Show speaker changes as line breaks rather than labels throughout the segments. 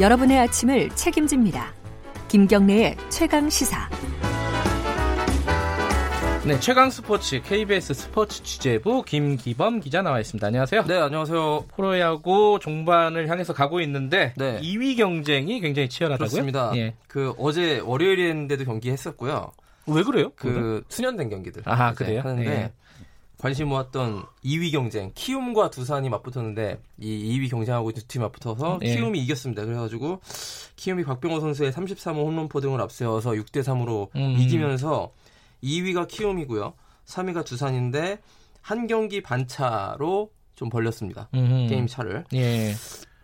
여러분의 아침을 책임집니다. 김경래의 최강 시사.
네, 최강 스포츠 KBS 스포츠 취재부 김기범 기자 나와 있습니다. 안녕하세요.
네, 안녕하세요.
프로야구 종반을 향해서 가고 있는데
네.
2위 경쟁이 굉장히 치열하다고요?
그렇습니다.
예.
그 어제 월요일인데도 경기 했었고요.
왜 그래요?
그 수년된 경기들 이제
그래요?
하는데
예.
관심 모았던 2위 경쟁 키움과 두산이 맞붙었는데 이 2위 경쟁하고 두 팀이 맞붙어서
예.
키움이 이겼습니다. 그래가지고 키움이 박병호 선수의 33호 홈런포 등을 앞세워서 6대 3으로
음.
이기면서 2위가 키움이고요. 3위가 두산인데 한 경기 반차로 좀 벌렸습니다.
음흠.
게임 차를.
예.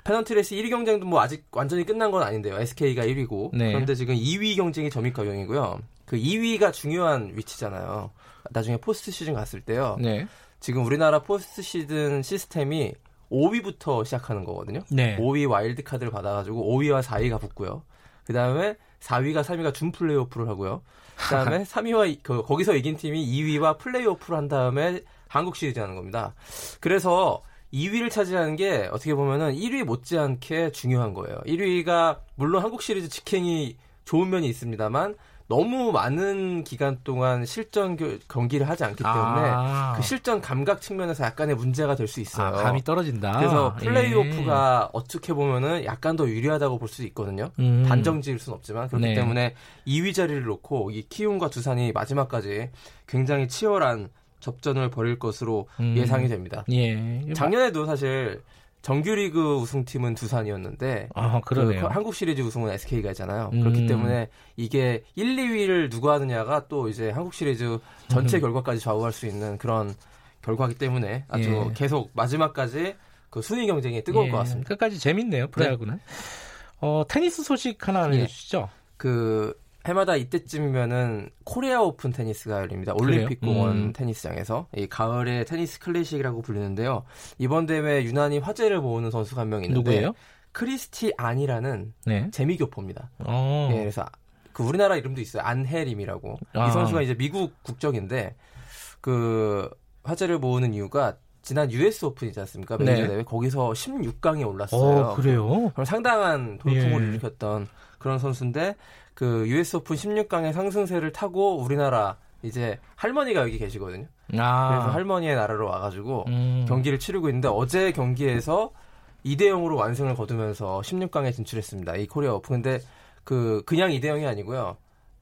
페넌트 레이스 1위 경쟁도 뭐 아직 완전히 끝난 건 아닌데요. SK가 1위고.
네.
그런데 지금 2위 경쟁이 점입가경이고요. 그 2위가 중요한 위치잖아요. 나중에 포스트 시즌 갔을 때요.
네.
지금 우리나라 포스트 시즌 시스템이 5위부터 시작하는 거거든요.
네.
5위 와일드 카드를 받아가지고 5위와 4위가 붙고요. 그 다음에 4위가 3위가 준 플레이오프를 하고요. 그 다음에 3위와 그, 거기서 이긴 팀이 2위와 플레이오프를 한 다음에 한국 시리즈 하는 겁니다. 그래서 2위를 차지하는 게 어떻게 보면은 1위 못지않게 중요한 거예요. 1위가 물론 한국 시리즈 직행이 좋은 면이 있습니다만 너무 많은 기간 동안 실전 겨- 경기를 하지 않기 때문에
아.
그 실전 감각 측면에서 약간의 문제가 될 수 있어요.
아, 감이 떨어진다.
그래서
예.
플레이오프가 어떻게 보면은 약간 더 유리하다고 볼 수 있거든요.
음.
단정 지을 수는 없지만 그렇기
네.
때문에 2위 자리를 놓고 이 키움과 두산이 마지막까지 굉장히 치열한 접전을 벌일 것으로
음.
예상이 됩니다.
예.
작년에도 사실 정규리그 우승팀은 두산이었는데
아.
그 한국 시리즈 우승은 SK가 있잖아요.
음.
그렇기 때문에 이게 1, 2위를 누가 하느냐가 또 이제 한국 시리즈 전체 결과까지 좌우할 수 있는 그런 결과기 때문에 아주
예.
계속 마지막까지 그 순위 경쟁이 뜨거울
예.
것 같습니다.
끝까지 재밌네요, 프로야구는. 어, 테니스 소식 하나
예.
알려주시죠.
그 해마다 이때쯤이면은 코리아 오픈 테니스가 열립니다. 올림픽
그래요?
공원
음.
테니스장에서 이 가을의 테니스 클래식이라고 불리는데요. 이번 대회 유난히 화제를 모으는 선수가 한 명 있는데
누구예요?
크리스티 안이라는
네.
재미교포입니다.
어.
예, 그래서 그 우리나라 이름도 있어요. 안혜림이라고.
아.
이 선수가 이제 미국 국적인데 그 화제를 모으는 이유가 지난 US 오픈이지 않습니까? 메이저
네.
대회 거기서 16강에 올랐어요.
어, 그래요?
그럼 상당한 돌풍을
예.
일으켰던 그런 선수인데 그 US 오픈 16강의 상승세를 타고 우리나라 이제 할머니가 여기 계시거든요.
아.
그래서 할머니의 나라로 와가지고
음.
경기를 치르고 있는데 어제 경기에서 2대 0으로 완승을 거두면서 16강에 진출했습니다. 이 코리아 오픈. 근데 그 그냥 2대 0이 아니고요.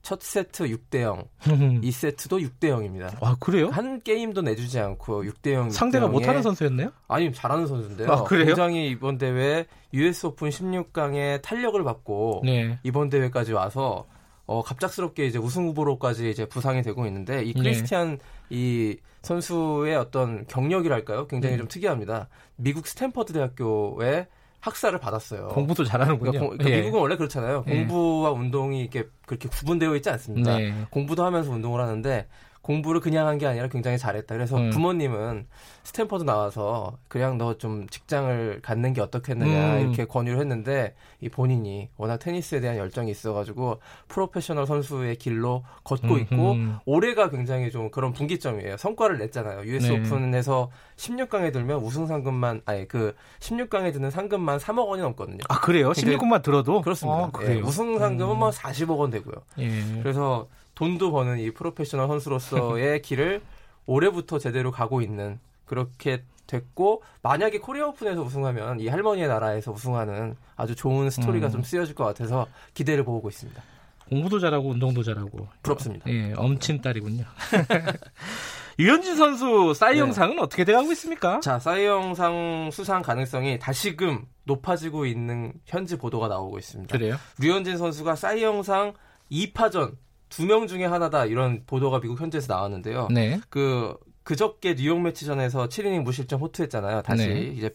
첫 세트 6대 0, 2세트도 6대 0입니다.
아, 그래요?
한 게임도 내주지 않고 6대 0.
상대가 못하는 선수였네요?
아니 잘하는 선수인데요.
아, 그래요?
굉장히 이번 대회 US 오픈 16강에 탄력을 받고
네.
이번 대회까지 와서 어, 갑작스럽게 이제 우승 후보로까지 이제 부상이 되고 있는데 이 크리스티안 이 선수의 어떤 경력이랄까요? 굉장히
네.
좀 특이합니다. 미국 스탠퍼드 대학교에 학사를 받았어요.
공부도 잘하는군요.
그러니까 공- 그러니까
예.
미국은 원래 그렇잖아요.
예.
공부와 운동이 이렇게 그렇게 구분되어 있지 않습니다.
네.
공부도 하면서 운동을 하는데 공부를 그냥 한 게 아니라 굉장히 잘했다. 그래서
음.
부모님은 스탠퍼드 나와서 그냥 너 좀 직장을 갖는 게 어떻겠느냐
음.
이렇게 권유를 했는데 이 본인이 워낙 테니스에 대한 열정이 있어가지고 프로페셔널 선수의 길로 걷고
음,
있고
음.
올해가 굉장히 좀 그런 분기점이에요. 성과를 냈잖아요. US
네.
오픈에서 16강에 들면 우승 상금만 아니 그 16강에 드는 상금만 3억 원이 넘거든요.
아, 그래요?
굉장히-
16강만 들어도?
그렇습니다.
아,
예,
그래요?
우승 상금은
음.
뭐 40억 원 되고요.
예.
그래서 돈도 버는 이 프로페셔널 선수로서의 길을 올해부터 제대로 가고 있는 그렇게 됐고 만약에 코리아 오픈에서 우승하면 이 할머니의 나라에서 우승하는 아주 좋은 스토리가
음.
좀 쓰여질 것 같아서 기대를 보고 있습니다.
공부도 잘하고 운동도 잘하고.
부럽습니다.
예, 엄친 딸이군요. 유현진 선수 사이 영상은 어떻게 돼가고 있습니까?
자, 사이 영상 수상 가능성이 다시금 높아지고 있는 현지 보도가 나오고 있습니다.
그래요?
류현진 선수가 사이 영상 2파전 두 명 중에 하나다 이런 보도가 미국 현지에서 나왔는데요.
네.
그 그저께 뉴욕 매치전에서 7이닝 무실점 호투했잖아요. 다시
네.
이제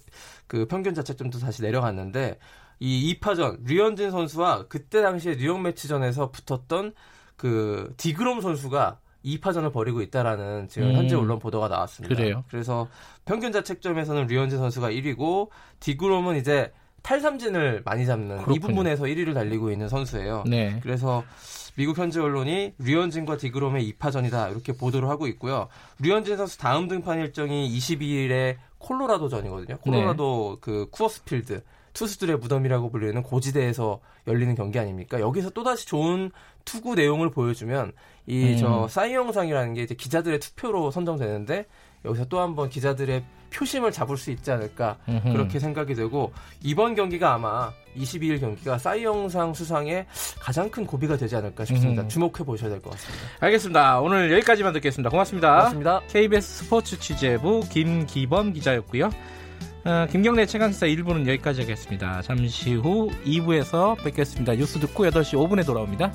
그 평균 자책점도 다시 내려갔는데 이 2파전 류현진 선수와 그때 당시에 뉴욕 매치전에서 붙었던 그 디그롬 선수가 2파전을 벌이고 있다라는 지금
음.
현재 언론 보도가 나왔습니다.
그래요?
그래서 평균 자책점에서는 류현진 선수가 1위고 디그롬은 이제 탈삼진을 많이 잡는 이
그렇군요.
부분에서 1위를 달리고 있는 선수예요.
네.
그래서 미국 현지 언론이 류현진과 디그롬의 2파전이다 이렇게 보도를 하고 있고요. 류현진 선수 다음 등판 일정이 22일에 콜로라도전이거든요. 콜로라도 그 쿠어스필드 투수들의 무덤이라고 불리는 고지대에서 열리는 경기 아닙니까? 여기서 또다시 좋은 투구 내용을 보여주면 이저
음.
사이 영상이라는 게 이제 기자들의 투표로 선정되는데 여기서 또 한번 기자들의 표심을 잡을 수 있지 않을까
음흠.
그렇게 생각이 되고 이번 경기가 아마 22일 경기가 사이 영상 수상에 가장 큰 고비가 되지 않을까 싶습니다.
음.
주목해 보셔야 될 것 같습니다.
알겠습니다. 오늘 여기까지만 듣겠습니다. 고맙습니다.
고맙습니다.
KBS 스포츠 취재부 김기범 기자였고요. 어, 김경래 최강시사 1부는 여기까지 하겠습니다. 잠시 후 2부에서 뵙겠습니다. 뉴스 듣고 8시 5분에 돌아옵니다.